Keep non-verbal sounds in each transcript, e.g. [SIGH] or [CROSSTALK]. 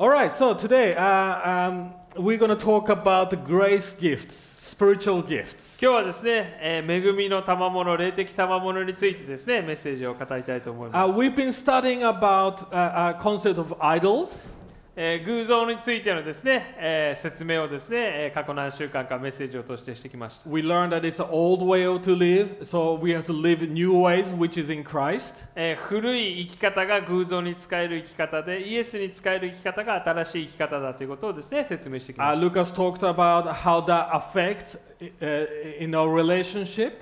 All right, so today uh, um, we're going to talk about the grace gifts, spiritual gifts. 今日はですね、えー恵みの賜物霊的賜物についてですねメッセージを語りたいと思いま Uh, す、 we've been studying about uh, a concept of idols. えー偶像についてのですね、えー説明をですね、えー過去何週間かメッセージを通してしてきました、We learned that it's an old way to live, so we have to live new ways, which is in Christ. えー古い生き方が偶像に使える生き方でイエスに使える生き方が新しい生き方だということをですね説明してき Uh, ました、Lucas talked about how that affects uh, in our relationship.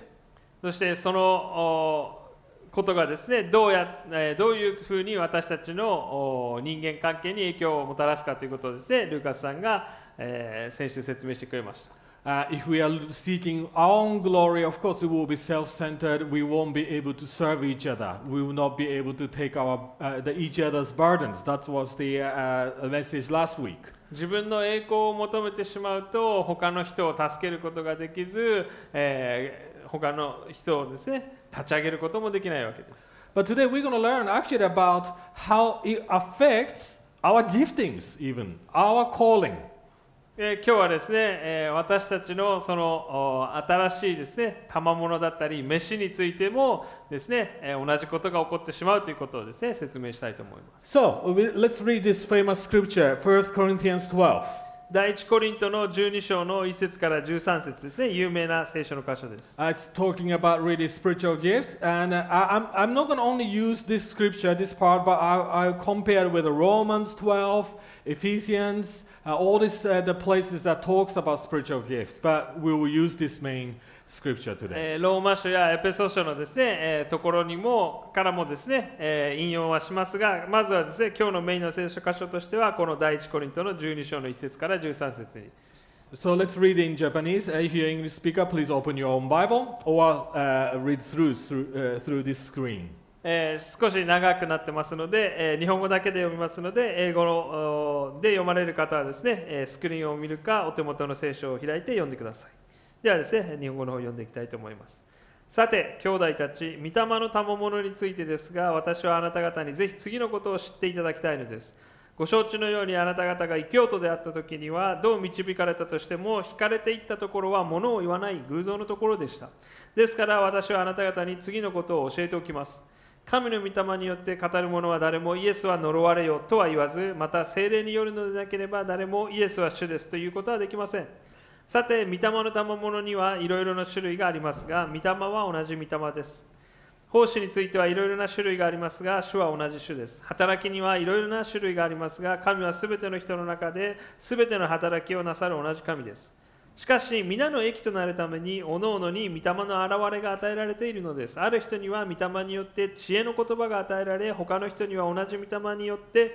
そしてそのおことがですねどうや、えーどういうふうに私たちのお人間関係に影響をもたらすかということをですねルーカスさんが、えー先週説明してくれました Uh, if we are seeking our own glory, of course, it will be self-centered. We won't be able to serve each other. We will not be able to take our uh, the, each other's burdens. That was the uh, uh, message last week. 自分の栄光を求めてしまうと他の人を助けることができず、えー他の人をですね立ち上げることもできないわけです But today we're going to learn actually about how it affects our giftings, even our calling. えー今日はですね、えー私たちのそのお新しいですね賜物だったり飯についてもですね、えー同じことが起こってしまうということをですね説明したいと思います So let's read this famous scripture, 1 Corinthians 12. 第一コリントの12章の1節から13節ですね有名な聖書の箇所です Uh, it's talking about really spiritual gifts, and uh, I, I'm, I'm not going to only use this scripture, this part, but I, I'll compare it with Romans 12, Ephesians, uh, all these uh, the places that talks about spiritual gifts. But we will use this main Scripture today. えーローマ書やエペソ書のですね、えーところにもからもですね、えー引用はしますがまずはですね今日のメインの聖書箇所としてはこの第一コリントの12章の1節から13節に So let's read in Japanese. Uh, if you're English speaker, please open your own Bible or uh, read through through, uh, through this screen. えー少し長くなってますので、えー日本語だけで読みますので英語のおで読まれる方はですね、えースクリーンを見るかお手元の聖書を開いて読んでくださいではですね日本語の方を読んでいきたいと思います。さて兄弟たち御霊の賜物についてですが私はあなた方にぜひ次のことを知っていただきたいのです。ご承知のようにあなた方が異教徒であった時にはどう導かれたとしても惹かれていったところは物を言わない偶像のところでした。ですから私はあなた方に次のことを教えておきます。神の御霊によって語る者は誰もイエスは呪われよとは言わずまた精霊によるのでなければ誰もイエスは主ですということはできません。さて御霊の賜物にはいろいろな種類がありますが御霊は同じ御霊です。奉仕についてはいろいろな種類がありますが主は同じ種です。働きにはいろいろな種類がありますが神はすべての人の中ですべての働きをなさる同じ神です。しかし皆の益となるために各々に御霊の現れが与えられているのです。ある人には御霊によって知恵の言葉が与えられ他の人には同じ御霊によって、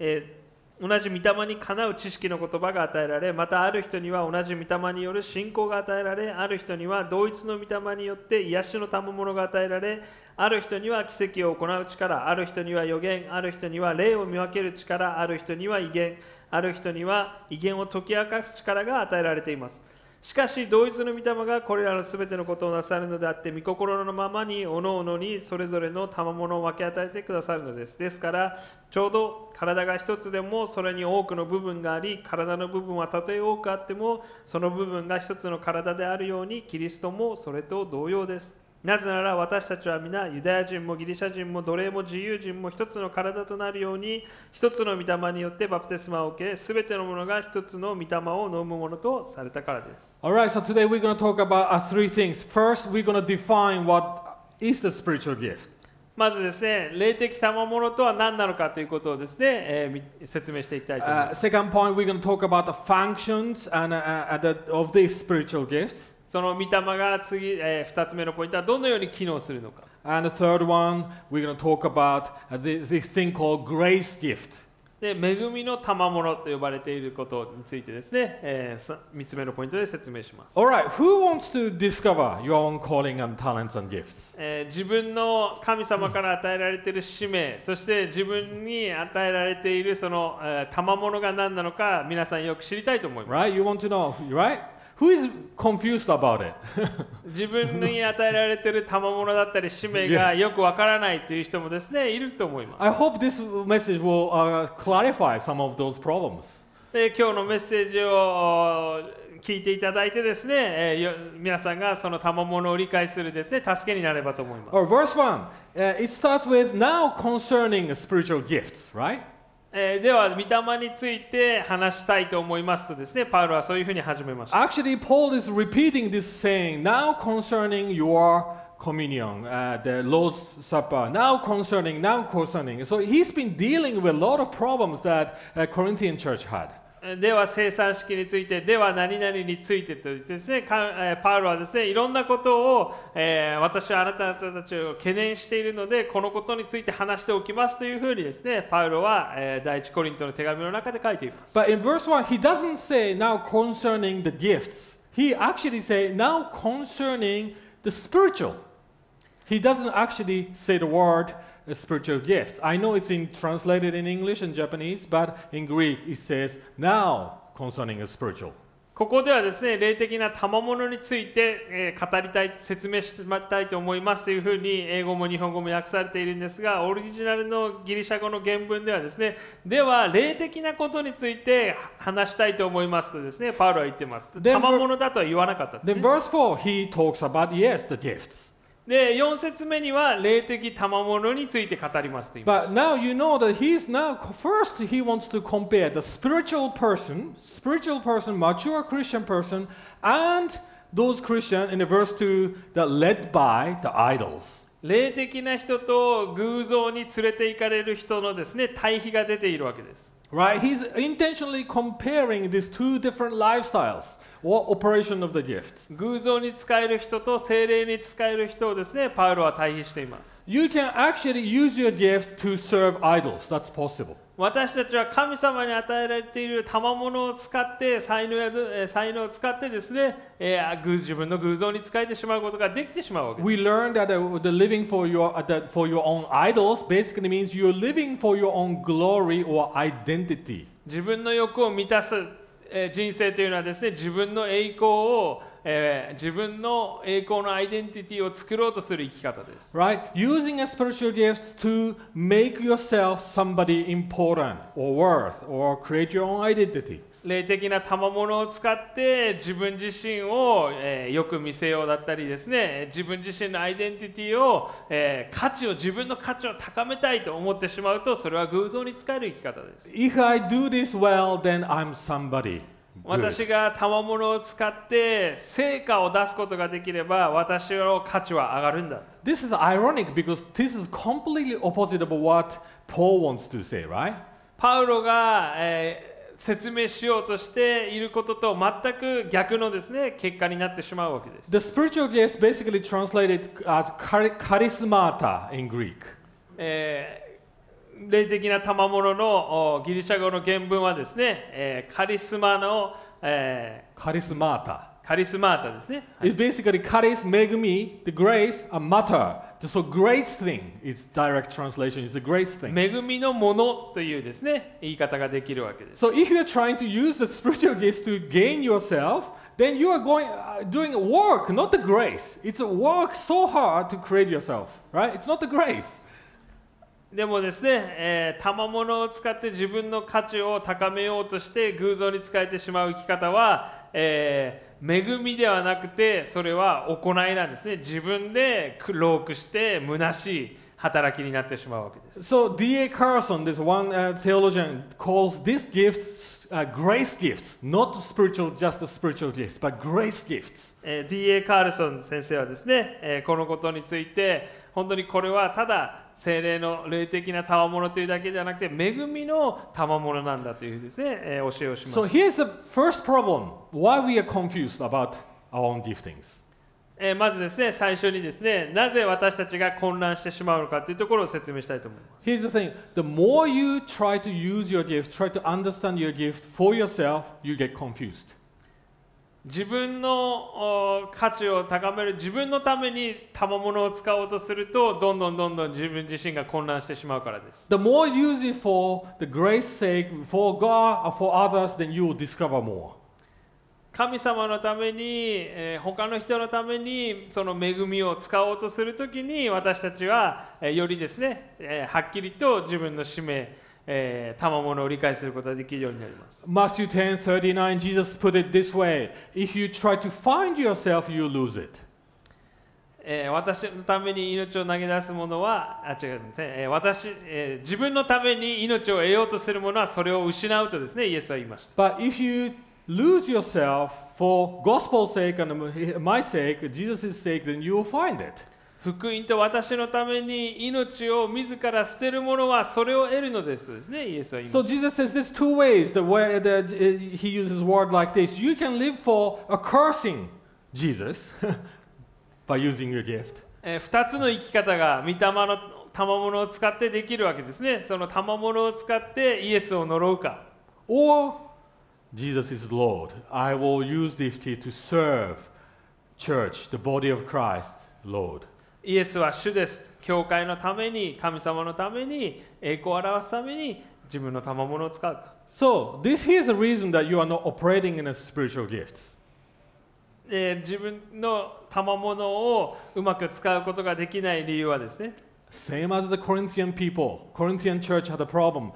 えー同じ御霊にかなう知識の言葉が与えられまたある人には同じ御霊による信仰が与えられある人には同一の御霊によって癒しの賜物が与えられある人には奇跡を行う力ある人には予言ある人には霊を見分ける力ある人には威厳ある人には威厳を解き明かす力が与えられています。しかし同一の御霊がこれらのすべてのことをなさるのであって御心のままにおのおのにそれぞれの賜物を分け与えてくださるのです。ですからちょうど体が一つでもそれに多くの部分があり体の部分はたとえ多くあってもその部分が一つの体であるようにキリストもそれと同様です。なぜなら私たちは皆ユダヤ人もギリシャ人も奴隷も自由人も一つの体となるように一つの御霊によってバプテスマを受けすべてのものが一つの御霊を飲むものとされたからです All right, so today we're going to talk about uh, three things. First, we're going to define what is the spiritual gift. まずですね霊的賜物とは何なのかということをですね、えーみ説明していきたいと思いま Uh, す second point, we're going to talk about the functions and uh, uh, the, of these spiritual gifts. その御霊が次、えー、2つ目のポイントはどのように機能するのか。3つ目のポイントで説明し。自分の神様から与えられている使命、そして自分に与えられているその、えー、賜物が何なのか、皆さんよく知りたいと思います。Who is confused about it? 自分に与えられている賜物だったり使命が.よくわからないという人もですねいると思います I hope this message will uh, clarify some of those problems. で今日のメッセージをお聞いていただいてですね、えーよ皆さんがその賜物を理解するですね助けになればと思います Or verse 1, uh, it starts with now concerning spiritual gifts, right? えーでは、御霊について話したいと思いますとですね、パウロはそういうふうに始めました。 Actually, Paul is repeating this saying now concerning your communion, uh, the Lord's Supper, now concerning, now concerning. So he's been dealing with a lot of problems that uh, Corinthian church had. えでは、生産式について、では、何々についてと言ってですね、かえパウロはですね、いろんなことを、えー私はあなた方たちを懸念しているので、このことについて話しておきますというふうにですね、パウロは、えー第一コリントの手紙の中で書いています。But in verse 1, he doesn't say now concerning the gifts. He actually say now concerning the spiritual. He doesn't actually say the word spiritual gifts. I know it's in translated in English and Japanese, but in Greek it says now concerning a spiritual. ここではですね、霊的な賜物について、えー語りたい、説明したいと思いますというふうに、英語も日本語も訳されているんですが、オリジナルのギリシャ語の原文ではですね、では、霊的なことについて話したいと思いますとですね、パウロは言ってます。賜物だとは言わなかったんです Then ね、verse 4, he talks about yes, the gifts. で、4節目には、霊的賜物について語りますと言います。But now you know that he's now first he wants to compare the spiritual person, spiritual person, mature Christian person, and those Christian in the verse 2 that led by the idols. 霊的な人と偶像に連れて行かれる人のですね、対比が出ているわけです。Right? He's intentionally comparing these two different lifestyles or operation of the gift. 偶像に使える人と精霊に使える人をですね、パウロは対比しています。You can actually use your gift to serve idols. That's possible. 私たちは神様に与えられている賜物を使って才能やえー才能を使ってですね、えー偶自分の偶像に使えてしまうことができてしまうわけです。We learned that uh, the living for your uh, that for your own idols basically means you're living for your own glory or identity. 自分の欲を満たす、え人生というのはですね、自分の栄光を、えー自分の栄光のアイデンティティを作ろうとする生き方です。Right? Using a spiritual gifts to make yourself somebody important or worth or create your own identity. 霊的な賜物を使って自分自身を、えーよく見せようだったりですね自分自身のアイデンティティを、えー価値を自分の価値を高めたいと思ってしまうとそれは偶像に使える生き方です If I do this well, then I'm somebody. 私が賜物を使って成果を出すことができれば私の価値は上がるんだ This is ironic because this is completely opposite of what Paul wants to say, right? パウロが、えー説明しようとしていることと全く逆のですね結果になってしまうわけです The spiritual gifts basically translated as chari- charismata in Greek. えー霊的な賜物のおギリシャ語の原文はですね、えーカリスマの、え.ーカリスマータですね。It's basically charis, megumi, the grace, a matter. So grace thing is direct translation. It's a grace thing. 恵みのものというですね言い方ができるわけです。So if you're trying to use the spiritual gifts to gain yourself, then you are going uh, doing work, not the grace. It's a work so hard to create yourself, right? It's not the grace. でもですね、えー賜物を使って自分の価値を高めようとして偶像に使えてしまう生き方は、えー恵みではなくてそれは行いなんですね。自分で労苦して虚しい働きになってしまうわけです。So D.A. Carson, this one uh, theologian, calls these gifts uh, grace gifts, not spiritual, just spiritual gifts, but grace gifts. えー D.A. カールソン先生はですね、えーこのことについて本当にこれはただ精霊の霊的な賜物というだけではなくて恵みの賜物なんだというですね、えー教えをしま So す、here's the first problem why we are confused about our own giftings. えーまずですね最初にですねなぜ私たちが混乱してしまうのかというところを説明したいと思います Here's the thing the more you try to use your gift, try to understand your gift for yourself, you get confused. 自分のお価値を高める自分のために賜物を使おうとするとどんどんどんどん自分自身が混乱してしまうからです The more you use it for the grace's sake, for God or for others, then you will discover more. 神様のために、えー他の人のためにその恵みを使おうとするときに私たちは、えーよりですね、えーはっきりと自分の使命、えー、賜物を理解することができるようになります。Matthew 10 39, Jesus put it this way If you try to find yourself, you lose it. えー私のために命を投げ出す者は、あ違うんですね、えー私、えー自分のために命を得ようとする者はそれを失うとですね、イエスは言いました。But if you lose yourself for gospel's sake and my sake, Jesus' sake, then you will find it. 福音と私のために命を自ら捨てる者はそれを得るのですとですね、イエスは言いま So す。Jesus says there's two ways. The way that uh, he uses word like this. You can live for a cursing Jesus by using your gift. えー二つの生き方が御霊の賜物を使ってできるわけですね。その賜物を使ってイエスを呪うか。Or Jesus is Lord. I will use this gift to serve church, the body of Christ, Lord. イエスは主です。教会のために、神様のために、栄光を表すために自分の賜物を使うか。So this here's the reason that you are not operating in a spiritual gifts. えー自分の賜物をうまく使うことができない理由はですね、Same as the Corinthian people. Corinthian church had a problem.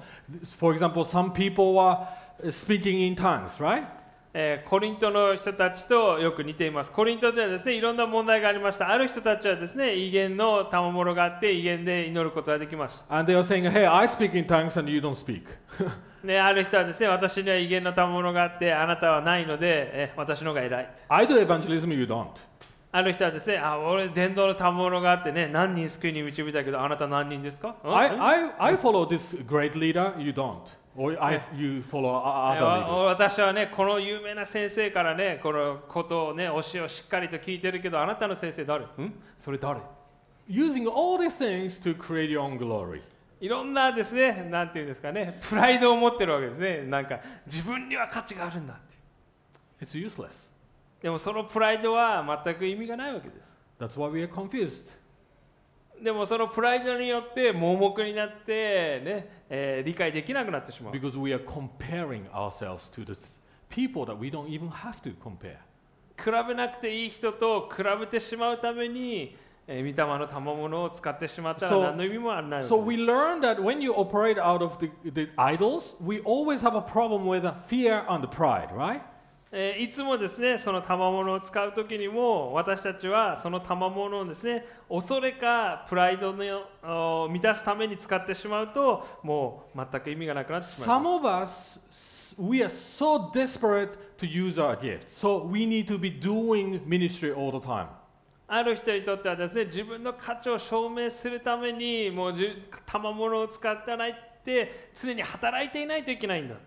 For example, some people were uh, speaking in tongues, right? えーコリントの人たちとよく似ています。コリントではですね、いろんな問題がありました。ある人たちはですね、威厳の賜物があって、威厳で祈ることができました。And they were saying, hey, I speak in tongues and you don't speak. [LAUGHS] ね、ある人はですね、私には威厳の賜物があって、あなたはないので、え私の方が偉い。I do evangelism, you don't. ある人はですね、あ、俺、伝道の賜物があってね、何人救いに導いたけど、あなた何人ですか、うん？I, うん I, I follow this great leader, you don't. Or I, you follow. 私はね、この有名な先生からね、このことをね、教えをしっかりと聞いてるけど、あなたの先生誰？ん？それ誰？Using all these things to create your own glory. いろんなですね、なんていうんですかね、プライドを持ってるわけですね。なんか、自分には価値があるんだって。It's useless. でもそのプライドは全く意味がないわけです。That's why we are confused. でもそのプライドによって盲目になってね、えー理解できなくなってしまう。Because we are comparing ourselves to the people that we don't even have to compare. 比べなくていい人と比べてしまうために、えー、御霊の賜物を使ってしまったら So- 何の意味もあらない So です we learn that when you operate out of the, the idols, we always have a problem with fear and pride, right? えーいつもですねその賜物を使う時にも私たちはその賜物をですね恐れかプライドのを満たすために使ってしまうともう全く意味がなくなってしまい Some ます of us, we are so desperate to use our gifts. So we need to be doing ministry all the time. ある人にとってはですね自分の価値を証明するためにもう賜物を使ってないって常に働いていないといけないんだと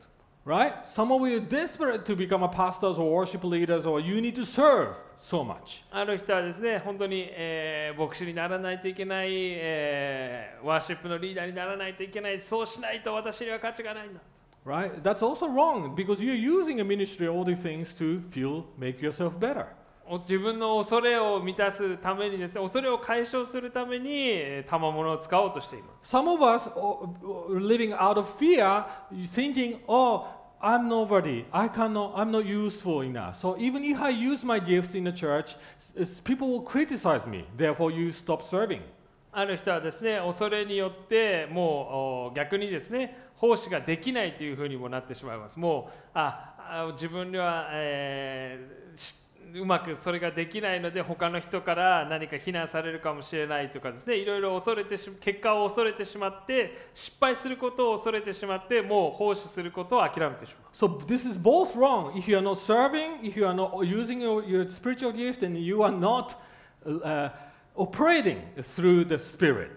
Right? Some of you are desperate to become a pastors or worship leaders, or you need to serve so much. ある人はですね本当に、えー牧師にならないといけない、えーワーシップのリーダーにならないといけないそうしないと私には価値がないんだ Right? That's also wrong because you're using a ministry, all these things to feel, make yourself better. お自分の恐れを満たすためにですね恐れを解消するためにえー賜物を使おうとしています Some of us are living out of fear, thinking, oh, I'm nobody. I cannot, I'm not useful enough. So even if I use my gifts in the church, people will criticize me. Therefore, you stop serving. ある人はですね恐れによってもう逆にですね奉仕ができないというふうにもなってしまいますもうああ自分には、えーしうまくそれができないので他の人から何か非難されるかもしれないとかですねいろいろ恐れてし結果を恐れてしまって失敗することを恐れてしまってもう奉仕することを諦めてしまう So this is both wrong. If you are not serving, if you are not using your, your spiritual gift, and you are not uh, operating through the Spirit.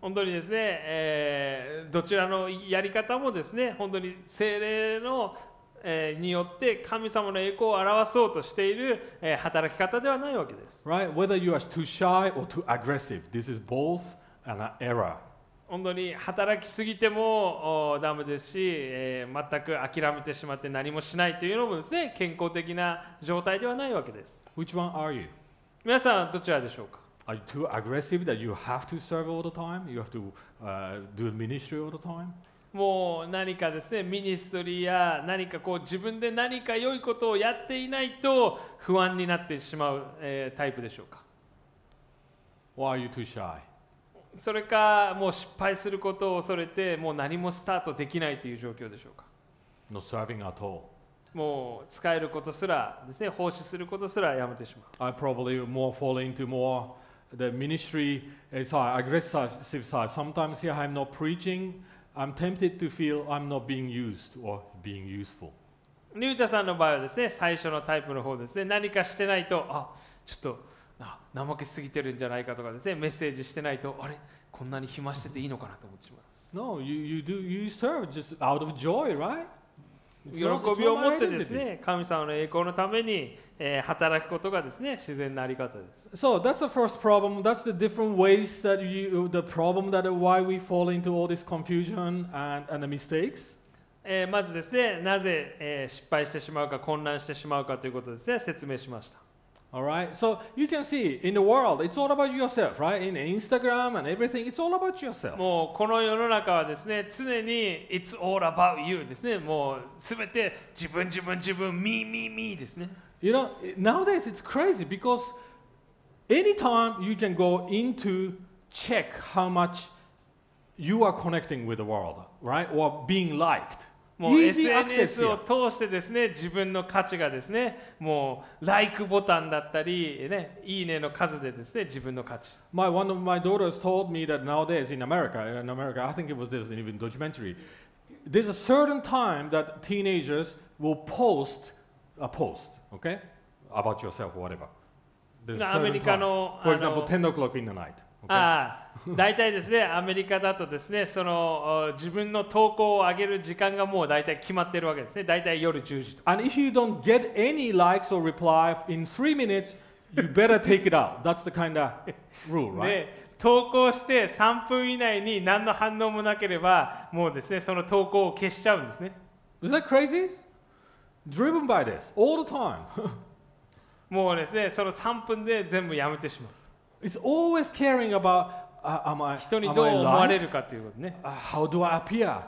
本当にですね、えーどちらのやり方もですね、本当に精霊の、えーによって神様の栄光を表そうとしている、えー働き方ではないわけです。Right? Whether you are too shy or too aggressive, this is both an error. 本当に働きすぎてもおダメですし、えー全く諦めてしまって何もしないというのもですね、健康的な状態ではないわけです。Which one are you? 皆さんはどちらでしょうか Are you too aggressive that you have to serve all the time? You have to uh, do ministry all the time? もう何かですねミニストリーや何かこう自分で何か良いことをやっていないと不安になってしまう、えータイプでしょうか？Or are you too shy? それかもう失敗することを恐れてもう何もスタートできないという状況でしょうか？No serving at all. もう使えることすらですね奉仕することすらやめてしまう I probably more fall into more the ministry side, aggressive side. Sometimes here I'm not preaching. I'm tempted to feel I'm not being used or being useful. リュウタさんの場合はですね最初のタイプの方ですね何かしてないとあちょっとあ怠けすぎてるんじゃないかとかですねメッセージしてないとあれ？こんなに暇してていいのかなと思ってしまいます No, you, you do you serve just out of joy, right? 喜びを持ってです.ね神様の栄光のために、えー働くことがですね自然なあり方です So that's the first problem. That's the different ways that you, the problem that why we fall into all this confusion and, and the mistakes. えーまずですねなぜ、えー失敗してしまうか混乱してしまうかということをですね説明しました All right. So you can see in the world, it's all about yourself, right? In Instagram and everything, it's all about yourself. もうこの世の中はですね常に It's all about you ですねもうすべて自分自分自分 me me me ですね You know, nowadays it's crazy because anytime you can go into check how much you are connecting with the world, right? Or being liked. もう SNS を.通してですね自分の価値がですねもう LIKE ボタンだったりねいいねの数でですね自分の価値 My one of my daughters told me that nowadays in America, in America, I think it was this even documentary. There's a certain time that teenagers will post a post, okay, about yourself or whatever. There's a アメ certain リカ time. の For example, 10 o'clock in the night. ああ大体ですねアメリカだとですねそのお自分の投稿を上げる時間がもう大体決まってるわけですね大体夜10時と And if you don't get any likes or reply in three minutes, you better take it out. That's the kind of rule, right? で投稿して3分以内に何の反応もなければもうですねその投稿を消しちゃうんですね Is that crazy? Driven by this all the time. もうですねその3分で全部やめてしまう it's always caring about uh, am I, 人にどう思われ?るかということね、Uh, how do I appear?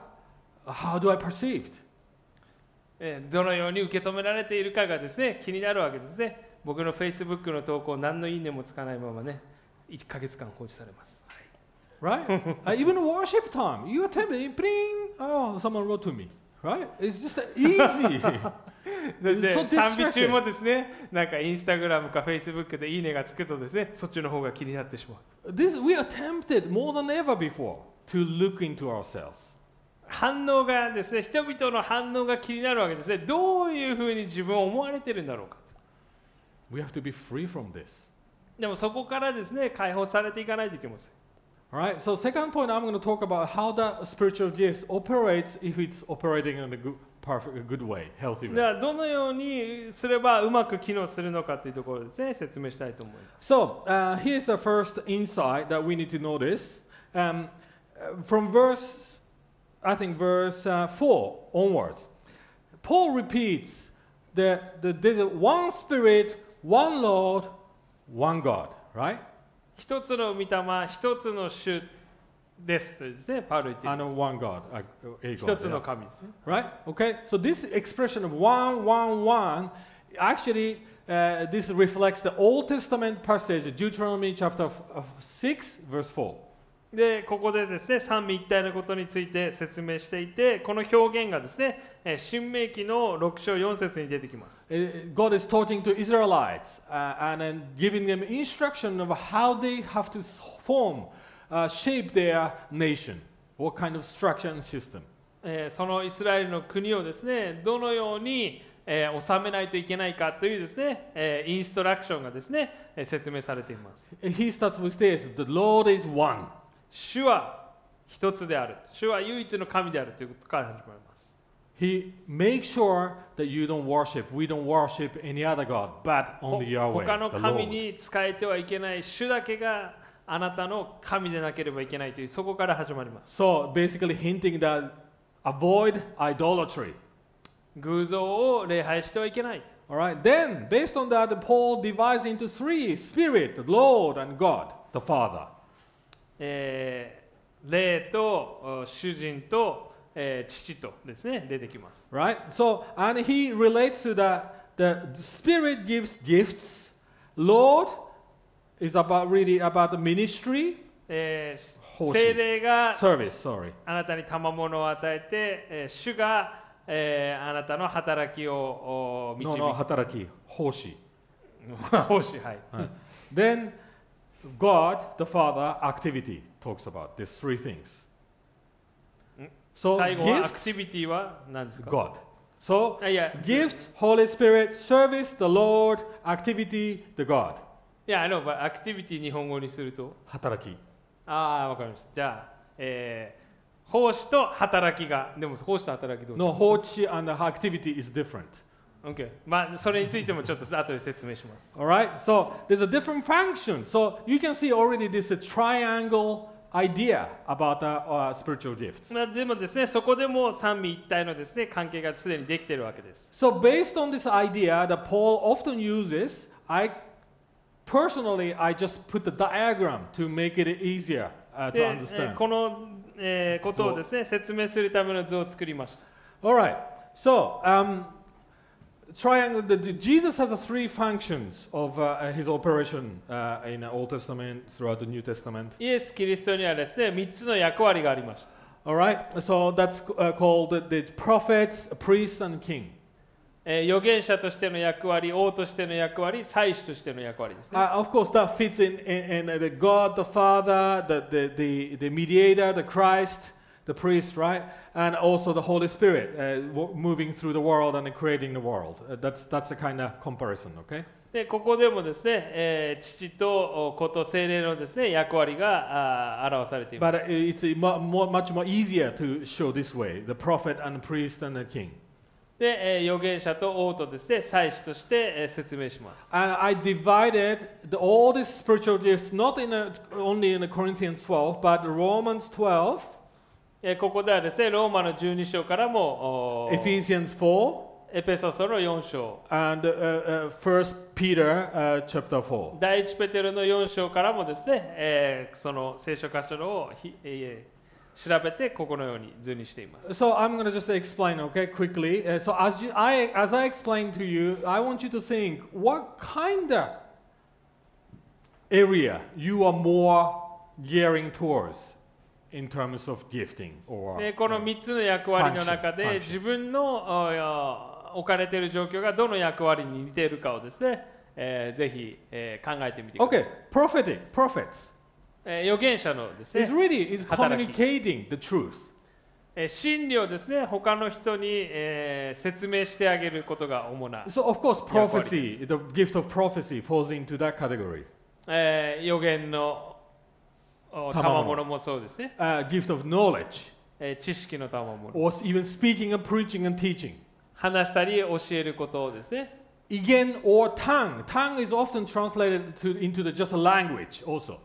Uh, how do I perceived? えーどのように受け止められているかがですね気になるわけですね僕の Facebook の投稿何のいいねもつかないままね1ヶ月間放置されます、Right? uh, even worship time. You are tempted, bling, oh, someone wrote to me. Right? It's just easy. [LAUGHS] で賛美.中もですねなんかインスタグラムかフェイスブックでいいねがつくとですねそっちの方が気になってしまう this, we are tempted more than ever before to look into ourselves. 反応がですね人々の反応が気になるわけですねどういうふうに自分を思われてるんだろうか We have to be free from this. でもそこからですね解放されていかないといけません All right. So second point, I'm going to talk about how the spiritual gifts operates if it's operating in a good, perfect, a good way, healthy で way. はどのようにすればうまく機能するのかというところですね説明したいと思います So uh, here's the first insight that we need to notice. Um, uh, from verse, I think verse uh, four onwards, Paul repeats that the, there's a one Spirit, one Lord, one God. Right? 一つの御霊一つの主ですとですねパウロ言ってい And ま a す one God. A, a 一 God つの yeah. 神ですね Right? Okay. So this expression of one, one, one, actually, uh, this reflects the Old Testament passage, Deuteronomy chapter f- uh, six, verse four. でここでですね三位一体のことについて説明していてこの表現がですねえー新明記の6章4節に出てきます Uh, God is talking to Israelites uh, and then giving them instruction of how they have to form, uh, shape their nation, what kind of structure and system. えーそのイスラエルの国をですねどのように、えー治めないといけないかというですね、えーインストラクションがですね、えー説明されています He starts with this The Lord is one. 主は一つである主は唯一の神であるということから始まります He makes sure that you don't worship, we don't worship any other God, but ほ only Yahweh. 他の神.に仕えてはいけない主だけがあなたの神でなければいけないというそこから始まります So basically hinting that avoid idolatry. 偶像を礼拝してはいけない All right. Then, based on that, Paul divides into three: Spirit, the Lord, and God, the Father. えー霊とお主人と、えー父とですね出てきます。Right? So, and he relates to that the Spirit gives gifts. Lord is about really about the ministry, えー奉仕聖霊が service, sorry. あなたに賜物を与えて、えー主が、えーあなたの働きをお導 No, き no, hataraki, hoshi. 奉仕はい。Then God, the Father, activity talks about these three things. So 最後はア gift, クティビティは何ですか God. So あいや、 gift, Holy Spirit, service, the Lord, activity, the God. いや、あの、アクティビティ日本語にすると、 Hataraki. ああ、わかりました。じゃあ、えー、奉仕と働きが、でも奉仕と働きどう No, hochi and the activity is different. OK。まあ、それについてもちょっと後で説明します。 All right. So there's a different function. So you can see already this a triangle idea about the uh, spiritual gifts. まあ、でもですね、そこでも三位一体のですね、関係がすでにできているわけです。 So based on this idea that Paul often uses, I personally I just put the diagram to make it easier uh, to で、え understand. ーこの、えーことをですね、説明するための図を作りました。 All right. So um, triangle. The, the- Jesus has uh, three functions of uh, his operation uh, in the Old Testament throughout the New Testament. イエス・キリストにはですね、三つの役割がありました。 All right. So that's uh, called the, the prophets, priest, and king. えー預言者としての役割、王としての役割、祭司としての役割ですね。 Uh, of course, that fits in, in, in the God, the Father, the, the, the, the mediator, the Christ, the priest, right? And also the Holy Spirit uh, wo- moving through the world and creating the world. Uh, that's, that's the kind of comparison, okay? でここでもですね、えー父とお子と精霊のですね役割があー表されています。 But uh, it's uh, mo- more, much more easier to show this way the prophet and the priest and the king. で、えー預言者と王とですね祭司として、えー説明します。 And I divided the, all these spiritual gifts not in a, only in the Corinthians 12, but Romans 12, えー ここではですねローマの12章からもお Ephesians 4, エペソソの4章、and uh, uh, First Peter uh, chapter 4. 第一ペテロの4章からもですね、えーその聖書箇所をひ、えー調べてここのように図にしています。So I'm going to just explain, okay, quickly. Uh, so as you, I as I explained to you, I want you to think what kind of area you are more gearing towards in terms of gifting or でこの3つの役割の中で自分の置かれている状況がどの役割に似ているかをですね、えーぜひ、えー考えてみてください。Okay, prophetic, prophets えー預言者のですね is、really is communicating the truth. えー真理をですね他の人に、えー説明してあげることが主な、So of course, prophecy, the gift of prophecy falls into that category. えー預言のお賜物もそうですね、Uh, gift of knowledge, えー知識の賜物 or even speaking and preaching and teaching. 話したり教えることをですね Again, or tongue. Tongue is often translated to, into the just a language also.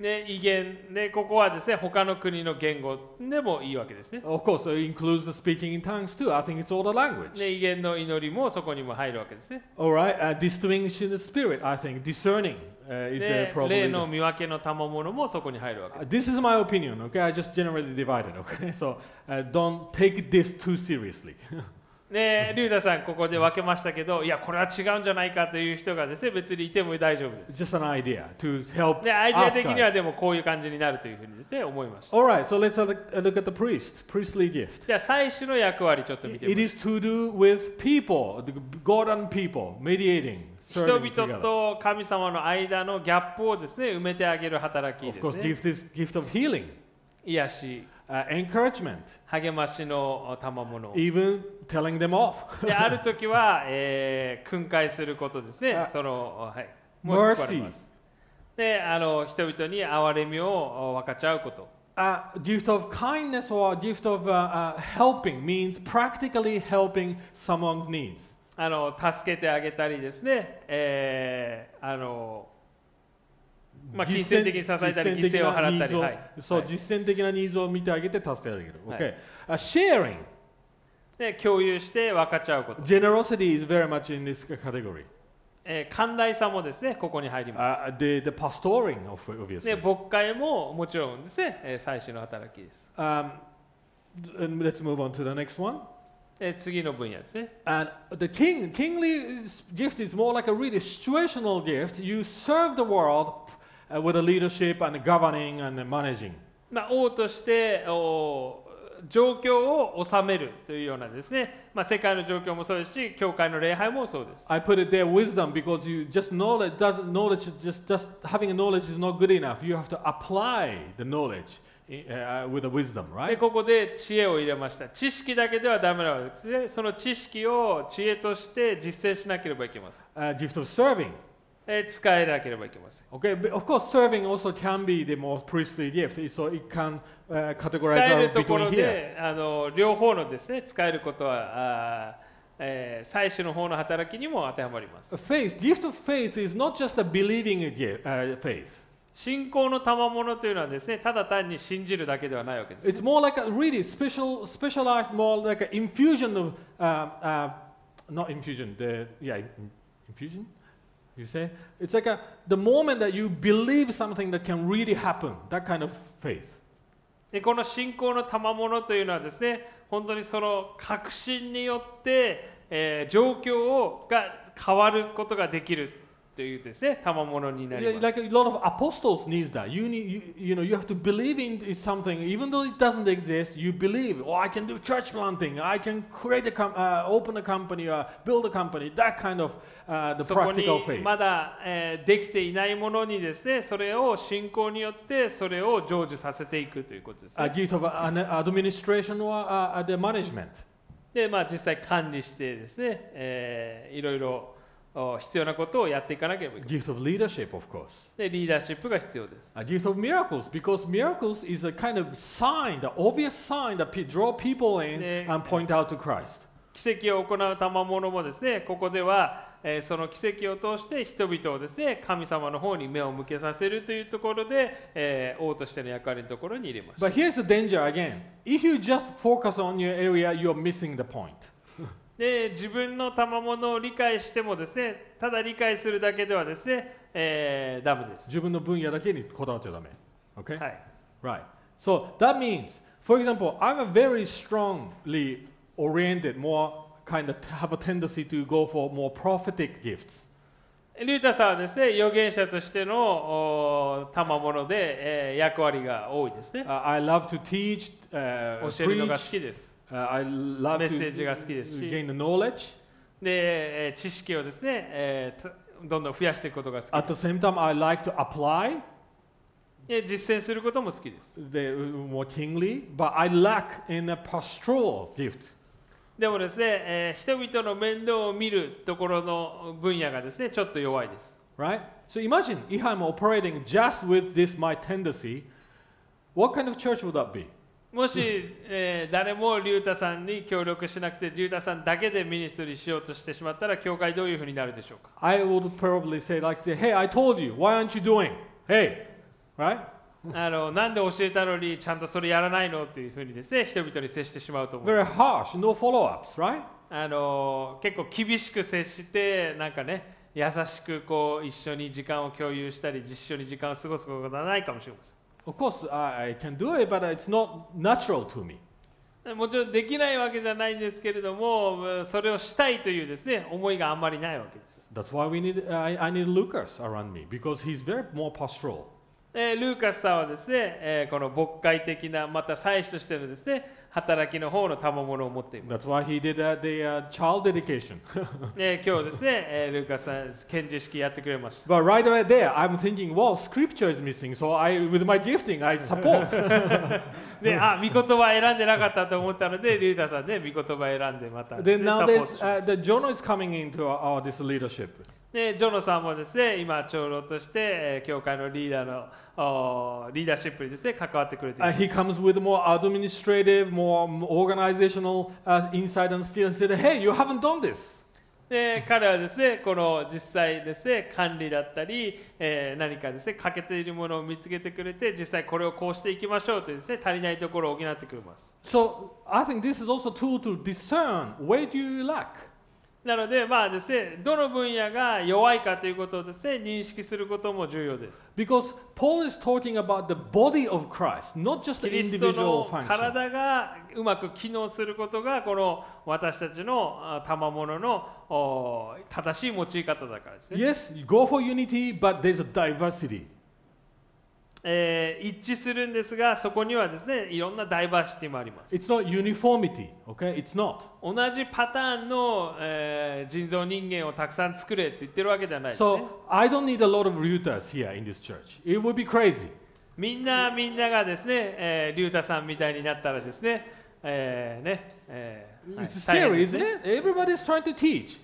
で威厳でここはですね他の国の言語でもいいわけですね Of course, it includes the speaking in tongues too. I think it's all the language. で威厳の祈りもそこにも入るわけですね All right, uh, distinguishing the spirit. I think discerning uh, is uh, で probably. 霊の the- 見分けの賜物もそこに入るわけ Uh, this is my opinion. Okay, I just generally divided. Okay, so [LAUGHS] uh, don't take this too seriously. [LAUGHS] でリュウダさんここで分けましたけどいやこれは違うんじゃないかという人がですね別にいても大丈夫です just an idea to help. でアイデア的に.はでもこういう感じになるというふうにですね思いました All right, so let's uh, look uh, at the priest, priestly gift. じゃあ祭司の役割ちょっと見てみ It ま is to do with people, the God and people, mediating, す人々.と神様の間のギャップをですね埋めてあげる働き Of で course, すね gift is gift of healing, 癒し uh, encouragement, 励ましの賜物 even telling them off. である時は、えー訓戒することですねあ。そのはい。Mercy で、あの人々に憐れみを分かち合うこと。Uh, gift of kindness or gift of uh, uh, helping means practically helping someone's needs. あの助けてあげたりですね。えーあのまあ金銭的に支えたり犠牲を払ったり。はいそう、はい実践的なニーズを見てあげて助けてあげる。はい Okay. Uh, sharing. で共有して分かち合うこと。Generosity is very much in this category. えー寛大さもですね、ここに入りま Uh, the, the pastoring, obviously. で、牧会ももちろんですね、えー祭司の働きです。Um, let's move on to the next one. えー次の分野ですね。And the king, kingly gift is more like a really situational gift. You serve the world uh, with a leadership and governing and managing. まあ、王としてお状況を治めるというようなですね、まあ、世界の状況もそうですし、教会の礼拝もそうです。I put it there wisdom because you just knowledge doesn't knowledge just just having a knowledge is not good enough. You have to apply the knowledge uh, with the wisdom, で right? ここで知恵を入れました。知識だけではダメなわけですね。その知識を知恵として実践しなければいけません。Uh, gift of serving. えー使えなければいけません。Okay, but of course, serving also can be the most priestly gift, so it can uh, 使 categorize え our るところ.であの両方のですね使えることはあー、えー、祭司の方の働きにも当てはまります faith, gift of faith is not just a believing gift, uh, faith. 信仰の賜物というのはですねただ単に信じるだけではないわけです It's more like a really special, specialized, more like an infusion of, uh, uh, not infusion, the yeah, in- infusion. You say it's like a the moment that you believe something that can really happen. That kind of faith. でこの信仰の賜物というのはですね本当にその確信によって、えー状況をが変わることができるというですね賜物になり Yeah, ます like a lot of apostles needs that. You need, you, you know, you have to believe in something, even though it doesn't exist. You believe. Oh, I can do church planting. I can create a, com- uh, open a company, uh, build a company. That kind of uh, the practical faith. まだ、えーできていないものにですねそれを信仰によってそれを成就させていくということです、A ね。gift of an administration or uh, the management. でまあ実際管理してですね、えーいろいろお必要なことをやっていかなければいけない。gift of leadership, of course. でリーダーシップが必要です。A gift of miracles, because miracles is a kind of sign, the obvious sign that draw people in and point out to Christ. 奇跡を行う賜物もですねここでは、えーその奇跡を通して人々をですね神様の方に目を向けさせるというところで、えー王としての役割のところに入れました But here's the danger again. If you just focus on your area, you're missing the point. で自分の賜物を理解してもですねただ理解するだけではですね、えーダメです、自分の分野だけにこだわっちゃダメ。Okay? はい Right. So that means, for example, I'm a very strongly oriented, more kind of have a tendency to go for more prophetic gifts. リュータさんはですね預言者としてのお賜物で、えー役割が多いですね Uh, I love to teach, uh, 教えるのが好.きです Uh, I love メッセージが好きですし gain the knowledge. で、えー知識をですね、えーたどんどん増やしていくことが好き At the same time, I like to apply で実践することも好きです the uh, more kingly, but I lack in a pastoral gift. でもですね、えー人々の面倒を見るところの分野がですねちょっと弱いです Right? So imagine if I'm operating just with this my tendency, what kind of church would that be? もし、えー誰も竜太さんに協力しなくて竜太さんだけでミニストリーしようとしてしまったら教会どういうふうになるでしょうか？I would probably say like, this, "Hey, I told you. Why aren't you doing? Hey, right? あのなんで教えたのにちゃんとそれやらないの？っていうふうにですね人々に接してしまうと思う Very harsh. No follow-ups, right? あの結構厳しく接してなんかね優しくこう一緒に時間を共有したり一緒に時間を過ごすことはないかもしれません Of course, I, can do it, but it's not natural to me. もちろんできないわけじゃないんですけれども、それをしたいというですね思いがあんまりないわけです。That's why we need. I, I need Lucas around me because he's very more pastoral. えールーカスさんはですね、えーこの牧会的な、また祭司としてのですね働きの方の賜物を持っています。That's why he did uh, the uh, child dedication. ね今日ですね、えールーカスさん、献授式やってくれました。but right away there, I'm thinking, well, scripture is missing. So I, with my gifting, I support. で、あ、御言葉選んでなかったと思ったので、リュウタさんね、御言葉選んでまた then ね、now サポー there's トしま uh, the Jonah is coming into our, our this leadership. で、ジョノさんもですね、今、長老として、えー教会のリーダーのおーリーダーシップにですね、関わってくれてい Uh, ます。he comes with more administrative, more um, organizational uh, insight and still said, hey, you haven't done this. で彼はですねこの実際ですね管理だったり、えー何かですね欠けているものを見つけてくれて実際これをこうしていきましょうというですね足りないところを補ってくれます So I think this is also tool to discern where do you lack. なので、まあですね、どの分野が弱いかということをですね、認識することも重要です。Because Paul is talking about the body of Christ, not just キ the individual の function. 体がうまく機能することが、この私たちのあ賜物のお正しい用い方だからですね。Yes, go for unity, but there's a diversity. えー一致するんですが、そこにはですね、いろんなダイバーシティもあります。It's not uniformity, okay? It's not. 同じパターンの、えー人造人間をたくさん作れって言ってるわけではないですね。So I don't need a lot of routers here in this church. It would be crazy. みんなみんながですね、えー、リュウタさんみたいになったらですね、えーね、えーはい It's 大変 scary, です isn't ね it? Everybody's trying to teach.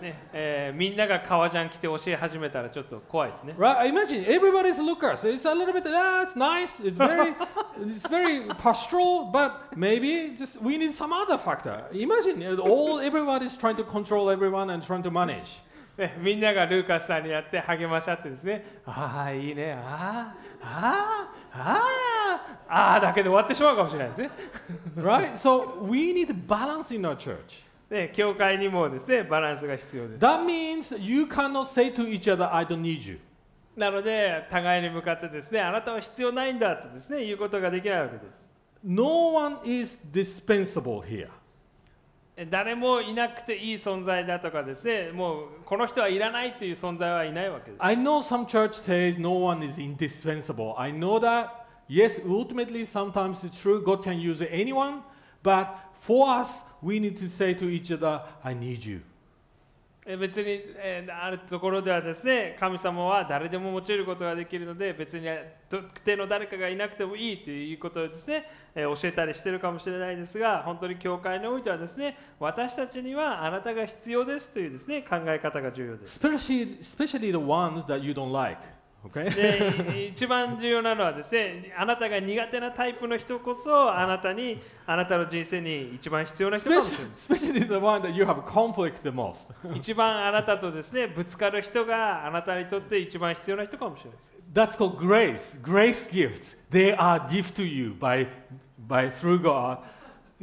ねえーみんなが革ジャン着て教え始めたらちょっと怖いですね。Right? Imagine everybody's lookers. It's a little bit, ah, it's nice. It's very, it's very pastoral, but maybe just we need some other factor. Imagine uh, all everybody's trying to control everyone and trying to manage. ね、みんながルーカスさんにやって励まし合ってですね、ああ、いいね、ああ、ああ、ああ、ああだけで終わってしまうかもしれないですね。Right? So we need balance in our church. ね、教会にもですね、バランスが必要です。That means you cannot say to each other, I don't need you. なので、互いに向かってですね、あなたは必要ないんだとですね、言うことができないわけです。No one is dispensable here. え誰もいなくていい存在だとかですね、もうこの人はいらないという存在はいないわけです。I know some church says no one is indispensable. I know that, yes, ultimately sometimes it's true, God can use anyone, but for us, we need to say to each other, I need you. え別に、えーあるところではですね、神様は誰でも用いることができるので、別に特定の誰かがいなくてもいいということをですね、えー教えたりしてるかもしれないですが、本当に教会においてはですね、私たちにはあなたが必要ですというですね、考え方が重要です。Especially, especially the ones that you don't like. で一番重要なのはですね、あなたが苦手なタイプの人こそ、あなたに、あなたの人生に一番必要な人かもしれない。especially the one that you have conflict the most. 一番あなたとですね、ぶつかる人があなたにとって一番必要な人かもしれないです。That's called grace. Grace gifts. They are gift to you by, by through God.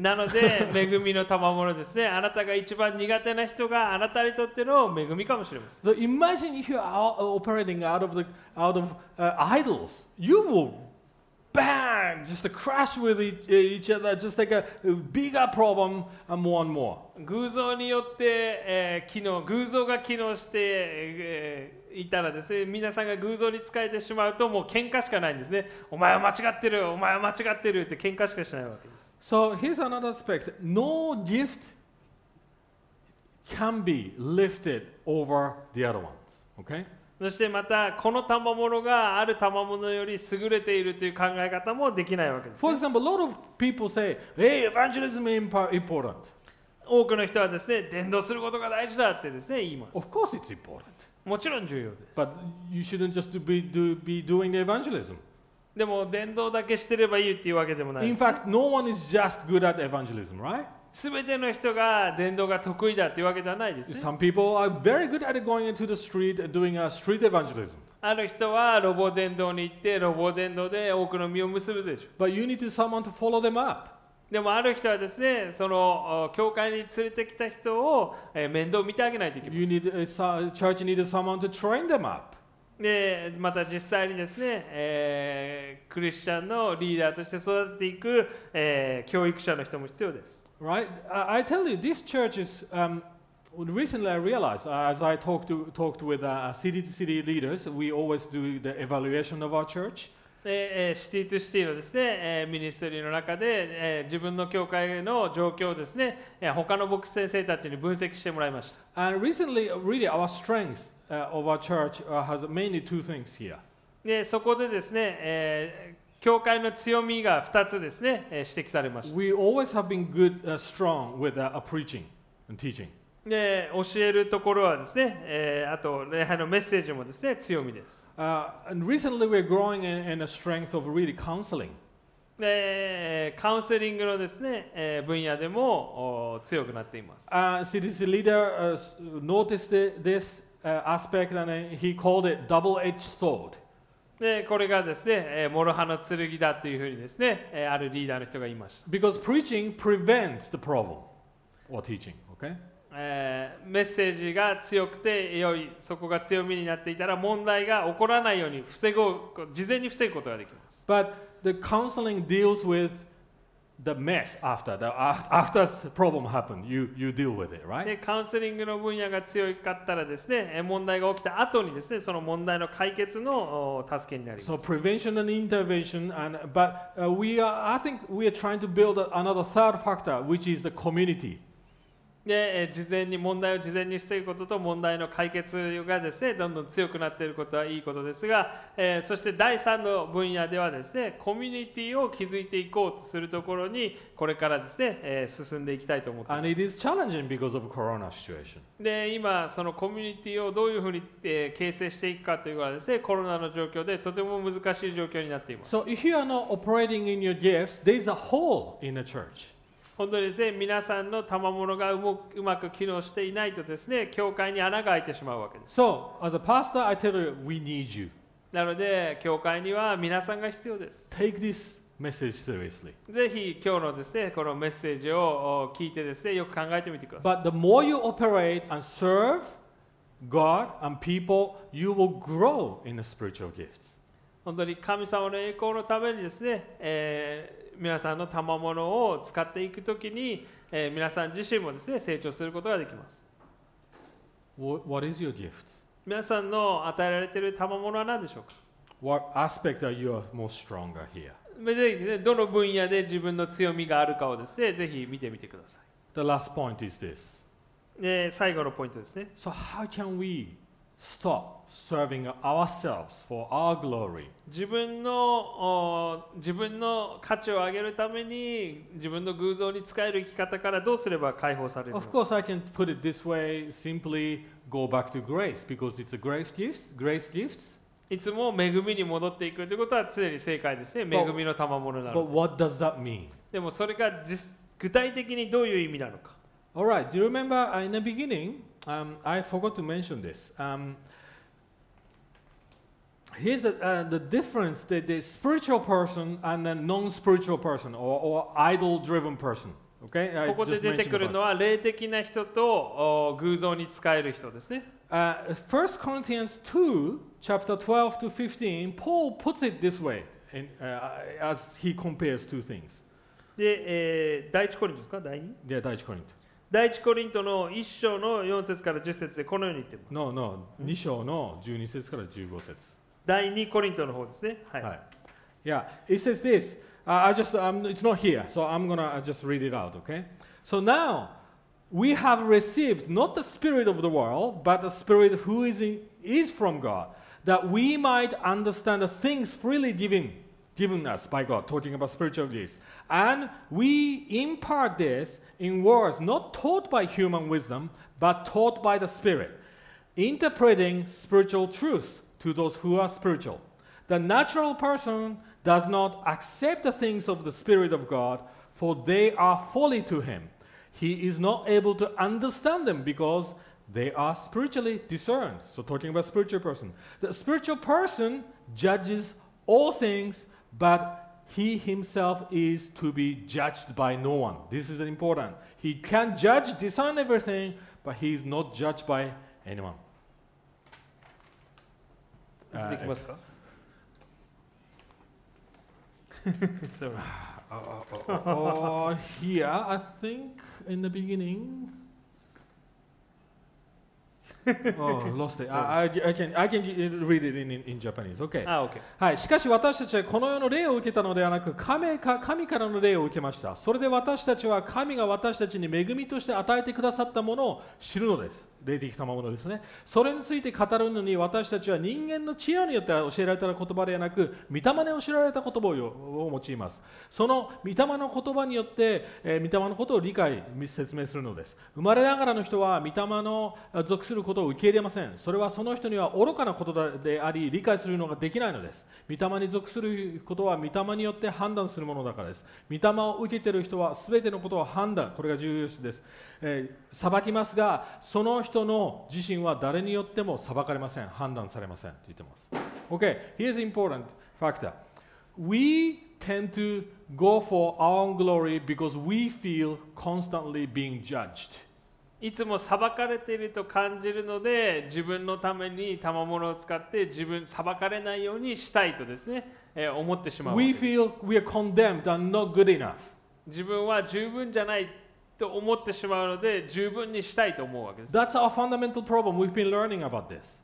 なので、[LAUGHS] 恵みの賜物ですね。あなたが一番苦手な人があなたにとっての恵みかもしれません。So、imagine if you're operating out of, idols, you will bang, just crash with each other, just like a bigger problem, more and more. 偶像によって、えー、機能、偶像が機能して、えー、いたらですね、皆さんが偶像に使えてしまうと、もう喧嘩しかないんですね。お前は間違ってる、お前は間違ってるって喧嘩しかしないわけです。So here's another aspect: no gift can be lifted over the other ones. Okay. そしてまた、この賜物がある賜物より優れているという考え方もできないわけです、For ね。example, a lot of people say, "Hey, evangelism is impo- important." 多くの人はですね、伝道することが大事だってですね、言います。Of course, it's important, もちろん重要です。but you shouldn't just be do, be doing the evangelism. でも伝道だけしてればいいっていうわけでもない In。fact, no one is just good at evangelism, right? すべての人が伝道が得意だっていうわけではないですね。Some people are very good at going into the street and doing a street evangelism. ある人はロボ伝道に行ってロボ伝道で多くの実を結ぶでしょ But you need someone to follow them up. う。でもある人はですね、そのお教会に連れてきた人を、えー面倒見てあげないといけませ You ん。need a so- church needed someone to train them up. でまた実際にですね、えークリスチャンのリーダーとして育てていく、えー教育者の人も必要です。Right? I, tell you, this church is. Um, recently, I realized uh, as I talked to talked with uh, city to city leaders, we always do the evaluation of our church. でえーシティトゥシティのですね、えーミニストリーの中で、えー自分の教会の状況をですね、えー他の牧師先生たちに分析してもらいました。And recently, uh, really, our strength uh, of our church has mainly two things here. でそこでですね、えー、教会の強みが2つですね、えー、指摘されますた。教えるところはですね、ええ、あと礼拝のメッセージもですね、強みです。Uh, and recently でカウンセリングのです、ね、分野でも強くなっています。Uh, CDC leader、uh, noticed this aspect and uh, he called it double-edged sword. でこれがですね、えー、諸刃の剣だというふうにですね、えーあるリーダーの人が言いました。Because preaching prevents the problem or teaching. Okay. えーメッセージが強くて良いそこが強みになっていたら問題が起こらないように防ぐ事前に防ぐことができます But the counseling deals with the mess after the af- after problem happened. You you deal with it, right? でカウンセリングの分野が強かったらですねえー問題が起きた後にですねその問題の解決のお助けになります So prevention and intervention, and but uh, we are. I think we are trying to build another third factor, which is the community. で、えー事前に問題を事前に防ぐことと問題の解決がですねどんどん強くなっていることはいいことですが、えーそして第3の分野ではですねコミュニティを築いていこうとするところにこれからですね、えー進んでいきたいと思っていま And す it is challenging because of Corona situation. で今そのコミュニティをどういうふうに、えー形成していくかというのはですねコロナの状況でとても難しい状況になっています So if you are not operating in your gifts, there is a hole in the church. 本当にですね皆さんの賜物がうまく機能していないとですね教会に穴が開いてしまうわけです So as a pastor, I tell you, we need you. なので教会には皆さんが必要です Take this message seriously. ぜひ今日のですねこのメッセージをお聞いてですねよく考えてみてください But the more you operate and serve God and people, you will grow in the spiritual gifts. 本当に神様の栄光のためにですね、えー皆さんの賜物を使っていくときに、えー皆さん自身もですね成長することができます What, is your gift? 皆さんの与えられている賜物は何でしょうか？What aspect are you most stronger here? ぜひねどの分野で自分の強みがあるかをですねぜひ見てみてくださ The last point is this. 最後のポイントですね So, how can we stop serving ourselves for our glory? 自分のお自分の価値を上げるために自分の偶像に使える生き方からどうすれば解放されるの Of か course, I can put it this way simply go back to grace because it's a grace gift, grace gifts. いつも恵みに戻っていくということは常に正解ですね。恵みの賜物な But の。what does that mean? でもそれが実具体的にどういう意味なのか。All right, do you remember uh, in the beginning? Um, I forgot to mention this. Um, here's the, uh, the difference the, the spiritual person and the non spiritual person or, or idol driven person. Okay? I ここで just 出て mentioned くる about のは霊的な人とお偶像に使える人ですね。 Uh, 1 Corinthians 2, chapter 12 to 15, Paul puts it this way in, uh, as he compares two things. で、えー第一コリントですか第二 Yeah, 第一コリント。 第一コリントの1章の4節から10節でこのように言っています。 No, no, 2章の12節から15節。第2コリントの方ですね。はい。 Hi. Yeah, it says this. Uh, I just, um, it's not here, so I'm gonna uh, just read it out, okay? So now we have received not the spirit of the world, but the spirit who is, in, is from God, that we might understand the things freely given, given us by God, talking about spiritual gifts. And we impart this in words not taught by human wisdom, but taught by the Spirit interpreting spiritual truth to those who are spiritual. The natural person does not accept the things of the Spirit of God, for they are folly to him. He is not able to understand them because they are spiritually discerned. So, talking about spiritual person. The spiritual person judges all things, but he himself is to be judged by no one. This is important. He can judge, discern everything, but he is not judged by anyone. Uh, [LAUGHS] Sorry. oh, oh, here, I think in the beginning, [LAUGHS] oh, lost it. I, I, can, I can read it in, in, Japanese. Okay. あ、OK。はい、しかし私たちはこの世の霊を受けたのではなく神か神からの霊を受けましたそれで私たちは神が私たちに恵みとして与えてくださったものを知るのです霊的賜物ですね。それについて語るのに私たちは人間の知恵によって教えられた言葉ではなく御霊に教えられた言葉を用います。その御霊の言葉によって、えー御霊のことを理解説明するのです。生まれながらの人は御霊の属することを受け入れません。それはその人には愚かなことであり理解するのができないのです。御霊に属することは御霊によって判断するものだからです。御霊を受けている人は全てのことを判断。これが重要です、えー裁きますがその人の自身は誰によっても裁かれません判断されませんと言ってます OK here's an important factor we tend to go for our own glory because we feel constantly being judged いつも裁かれていると感じるので自分のために賜物を使って自分裁かれないようにしたいとですね、えー思ってしまう We feel we are condemned and not good enough. 自分は十分じゃないと思ってしまうので十分にしたいと思うわけです、That's our fundamental problem. We've been learning about this.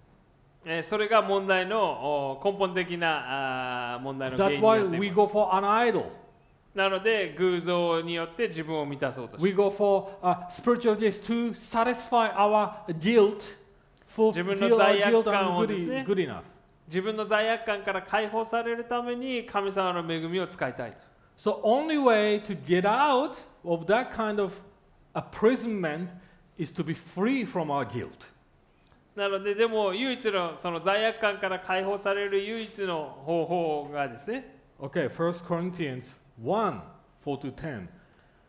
えーそれが問題のお根本的な問題の原 That's 因にな why ってい we ま go す for an idol. なので偶像によって自分を満たそうとし We go for uh, spiritual gifts to satisfy our guilt, fulfill 自分の罪悪感をですね。good enough. 自分の罪悪感から解放されるために神様の恵みを使いたいと So only way to get out of that kind of imprisonment is to be free from our guilt. なのででも唯一のその罪悪感から解放される唯一の方法がですね Okay, 1 Corinthians 1 4 to 10.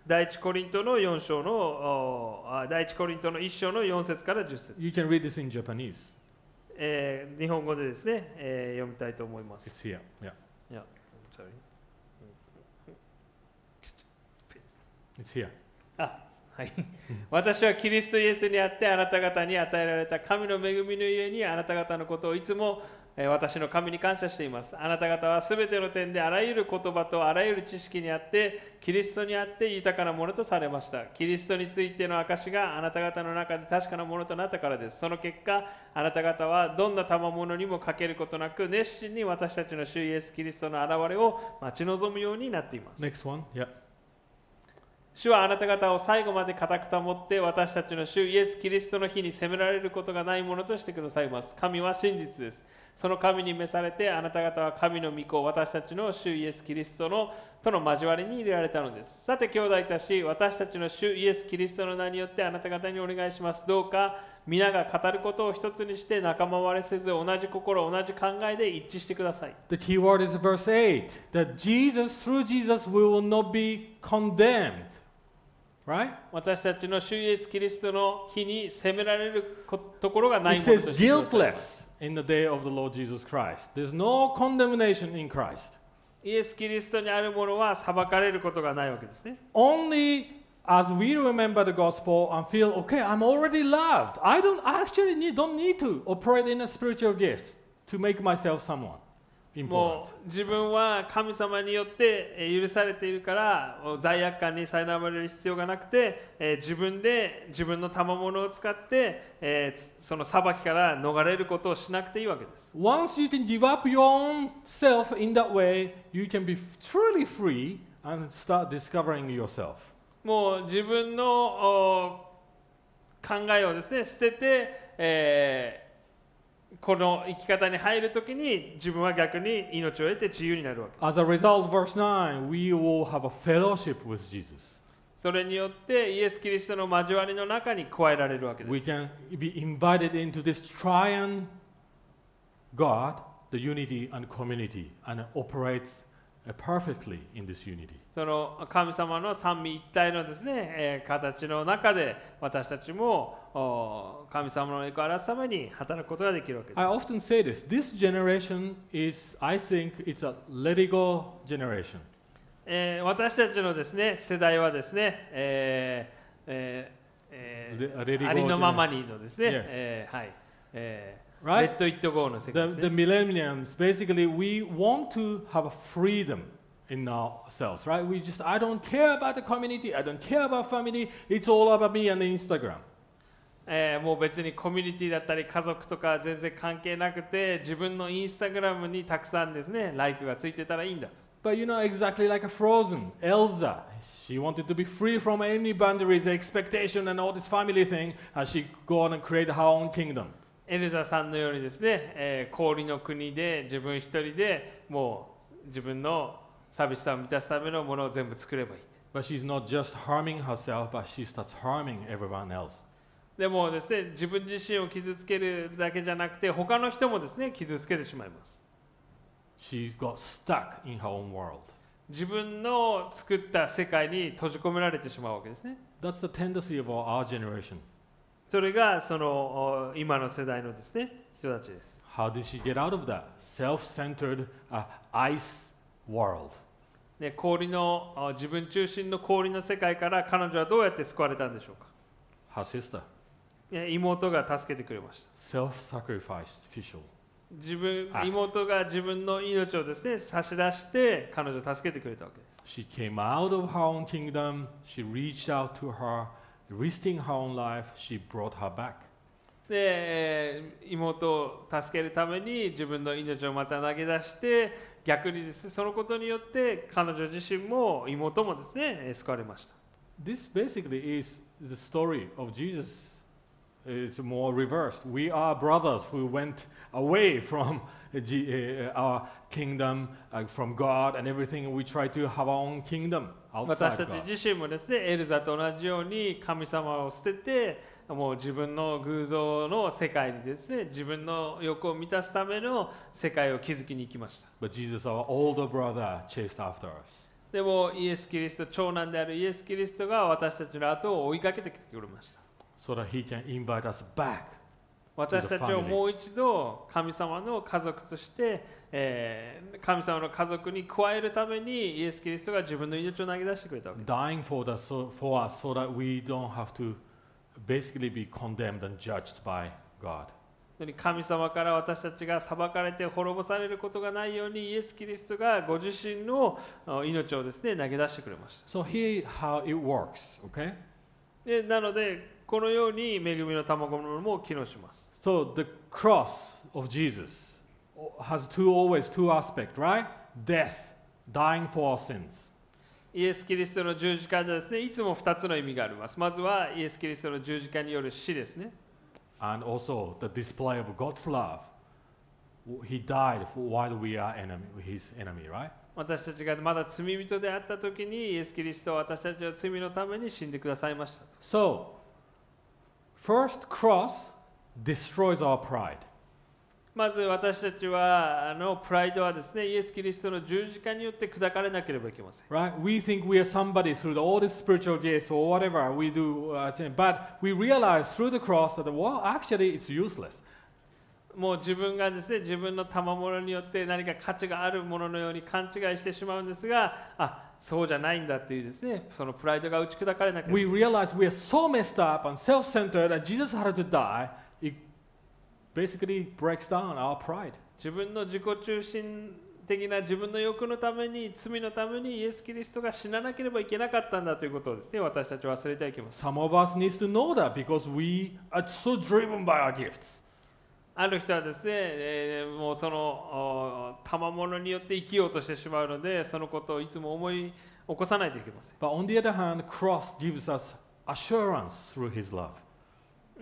第一コリントの4章の第一コリントの1章の4節から10節、You can read this in Japanese. えー日本語でですね、えー読みたいと思います。It's here. Yeah, いや sorry it's here. あはい、私はキリストイエスにあってあなた方に与えられた神の恵みのゆえにあなた方のことをいつも私の神に感謝しています。あなた方はすべての点であらゆる言葉とあらゆる知識にあってキリストにあって豊かなものとされました。キリストについての証があなた方の中で確かなものとなったからです。その結果、あなた方はどんな賜物にも欠けることなく熱心に私たちの主イエス・キリストの現れを待ち望むようになっています。Next one. Yeah. 主はあなた方を最後まで固く保って私たちの主イエス・キリストの日に責められることがないものとしてくださいます。神は真実です。その神に召されてあなた方は神の御子、私たちの主イエス・キリストのとの交わりに入れられたのです。さて兄弟たち、私たちの主イエス・キリストの名によってあなた方にお願いします。どうか皆が語ることを一つにして仲間割れせず同じ心、同じ考えで一致してください。The key word is verse 8 that Jesus, through Jesus, we will not be condemned. Right? 私たちの主イエス・キリストの日に責められることころがな It いもの says としてください guiltless in the day of the Lord Jesus Christ. There's no condemnation in Christ. イエス・キリストにあるものは裁かれることがないわけですね。 Only as we remember the gospel and feel, okay, I'm already loved. I don't I actually need, don't need to operate in a spiritual gift to make myself someone も.う自分は神様によってえー許されているからお罪悪感に苛まれる必要がなくて、えー自分で自分の賜物を使って、その裁きから逃れることをしなくていいわけです。Once you can give up your own self in that way, you can be truly free and start discovering yourself. もう自分のお考えをですね捨てて、えーこの生き方に入るときに自分は逆に命を得て自由になるわけ As a result, verse 9, we will have a fellowship with Jesus. それによってイエス・キリストの交わりの中に加えられるわけです We can be invited into this triune God, the unity and community, and operates uh, perfectly in this unity. その神様の三位一体のですね、えー形の中で私たちもお神様の栄光を表すために働くことができるわけです I often say this this generation is, I think, it's a let it go generation. えー私たちのですね世代はですね、えーえーえーありのままにのですね、Yes. えーはい、えー、Right? レッド・イット・ゴーの世界 The, the ね。millenniums, basically, we want to have freedom in ourselves, right? We just, I don't care about the community, I don't care about family, it's all about me and Instagram. えーもう別にコミュニティだったり家族とか全然関係なくて自分のインスタグラムにたくさんですねライクがついてたらいいんだと But you know, exactly like a Frozen, Elsa, she wanted to be free from any boundaries, expectation, and all this family thing, and she go on and create her own kingdom. エルザさんのようにですね、えー氷の国で自分一人でもう自分の 寂しさを満たすためのものを全部作ればいい But she's not just harming herself, but she starts harming everyone else. でもですね自分自身を傷つけるだけじゃなくて他の人もですね傷つけてしまいます She got stuck in her own world. 自分の作った世界に閉じ込められてしまうわけですね That's the tendency of our, generation. それがそのお今の世代のですね人たちです How did she get out of that self-centered uh, ice world? ね、氷のあ自分中心の氷の世界から彼女はどうやって救われたんでしょうか her sister. え妹が助けてくれました Self-sacrificial. 自分.妹が自分の命をですね差し出して彼女を助けてくれたわけです She came out of her own kingdom. She reached out to her, risking her own life. She brought her back. で、えー妹を助けるために自分の命をまた投げ出して逆にですねそのことによって彼女自身も妹もですねえー救われました This basically is the story of Jesus. It's more reversed. We are brothers who went away from uh, G- uh, our kingdom, uh, from God and everything. We try to have our own kingdom 私たち.自身もですねエルザと同じように神様を捨ててもう自分の偶像の世界にですね自分の欲を満たすための世界を築きに行きました But Jesus, our older brother, chased after us. でもイエス・キリスト長男であるイエス・キリストが私たちの後を追いかけてきてくれました so that he can invite us back. 私たちをもう一度神様の家族として、えー神様の家族に加えるためにイエス・キリストが自分の命を投げ出してくれたわけです dying for, the, so, for us so that we don't have to basically be condemned and judged by God. 神様から私たちが裁かれて滅ぼされることがないようにイエス・キリストがご自身のあ命をですね投げ出してくれました So here how it works, okay? でなのでこのように恵みの賜物も機能します So the cross of Jesus has two always two aspects, right? Death, dying for our sins. イエス・キリストの十字架じゃですねいつも2つの意味がありますまずはイエス・キリストの十字架による死ですね And also the display of God's love. He died for while we are enemy, his enemy, right? 私たちがまだ罪人であった時にイエス・キリストは私たちの罪のために死んでくださいましたと So, first cross destroys our pride. まず私たちはあのプライドはですねイエス・キリストの十字架によって砕かれなければいけません Right? We think we are somebody through the, all the spiritual gifts or whatever we do, uh, thing, but we realize through the cross that, well, actually it's useless. もう自分がですね自分の賜物によって何か価値があるもののように勘違いしてしまうんですがあそうじゃないんだっていうですねそのプライドが打ち砕かれなければ We realize we are so messed up and self centered, and Jesus had to die. Basically breaks down our pride. 自分の自己中心的な自分の欲のために罪のためにイエス・キリストが死ななければいけなかったんだということをですね私たちは忘れてはいけません Some of us needs to know that because we are so driven by our gifts. ある人はですね、えーもうそのお賜物によって生きようとしてしまうのでそのことをいつも思い起こさないといけません But on the other hand, cross gives us assurance through His love.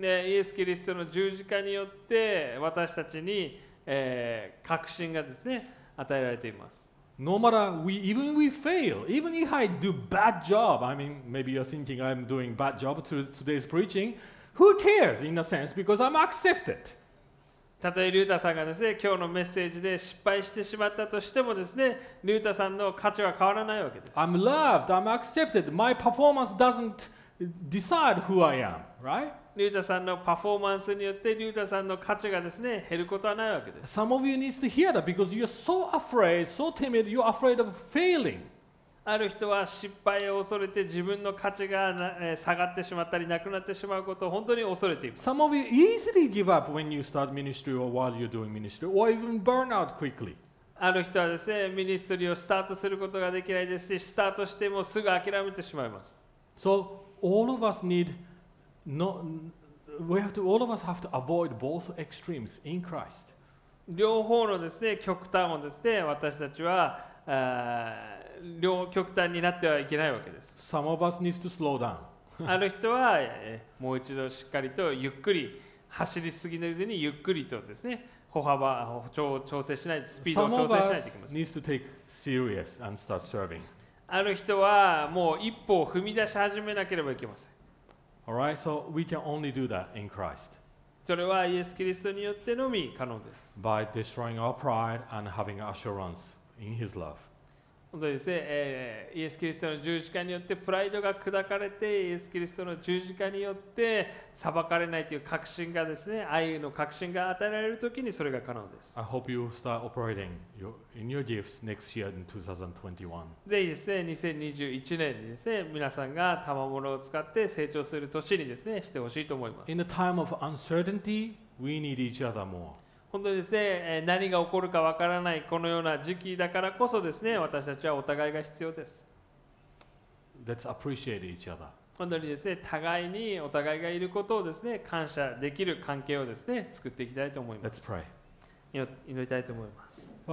でイエス・キリストの十字架によって私たちに、えー確信がですね与えられています No matter we even we fail, even if I do bad job, I mean maybe you're thinking I'm doing bad job to today's preaching. Who cares in a sense because I'm accepted. たとえリュウタさんがですね今日のメッセージで失敗してしまったとしてもですねリュウタさんの価値は変わらないわけです I'm loved, I'm accepted. My performance doesn't decide who I am, right? リュウタさんのパフォーマンスによってリュウタさんの価値がですね減ることはないわけです Some of you needs to hear that because you're so afraid, so timid, you're afraid of failing. ある人は失敗を恐れて自分の価値が下がってしまったりなくなってしまうことを本当に恐れています Some of you easily give up when you start ministry or while you're doing ministry or even burn out quickly. ある人はですねミニストリーをスタートすることができないですしスタートしてもすぐ諦めてしまいます So all of us need no we have to all of us have to avoid both extremes in Christ. 両方のですね極端をですね私たちはあー両極端になってはいけないわけです Some of us needs to slow down. [LAUGHS] ある人は、えーもう一度しっかりとゆっくり走りすぎずにゆっくりとですね歩幅調調整しないスピードを調整しないといけません needs to take serious and start serving. ある人はもう一歩を踏み出し始めなければいけません All right? So we can only do that in Christ それはイエス・キリストによってのみ可能です by destroying our pride and having assurance in his love. 本当にですね、えーイエス・キリストの十字架によってプライドが砕かれてイエス・キリストの十字架によって裁かれないという確信がですね愛の確信が与えられる時にそれが可能です I hope you start operating your, in your gifts next year in 2021. ぜひですね2021年にですね皆さんが賜物を使って成長する年にですねしてほしいと思います In a time of uncertainty, we need each other more. 本当にですねえー何が起こるかわからないこのような時期だからこそですね私たちはお互いが必要です Let's appreciate each other. 本当にですね互いにお互いがいることをですね感謝できる関係をですね作っていきたいと思います Let's pray. 祈祈りたいと思います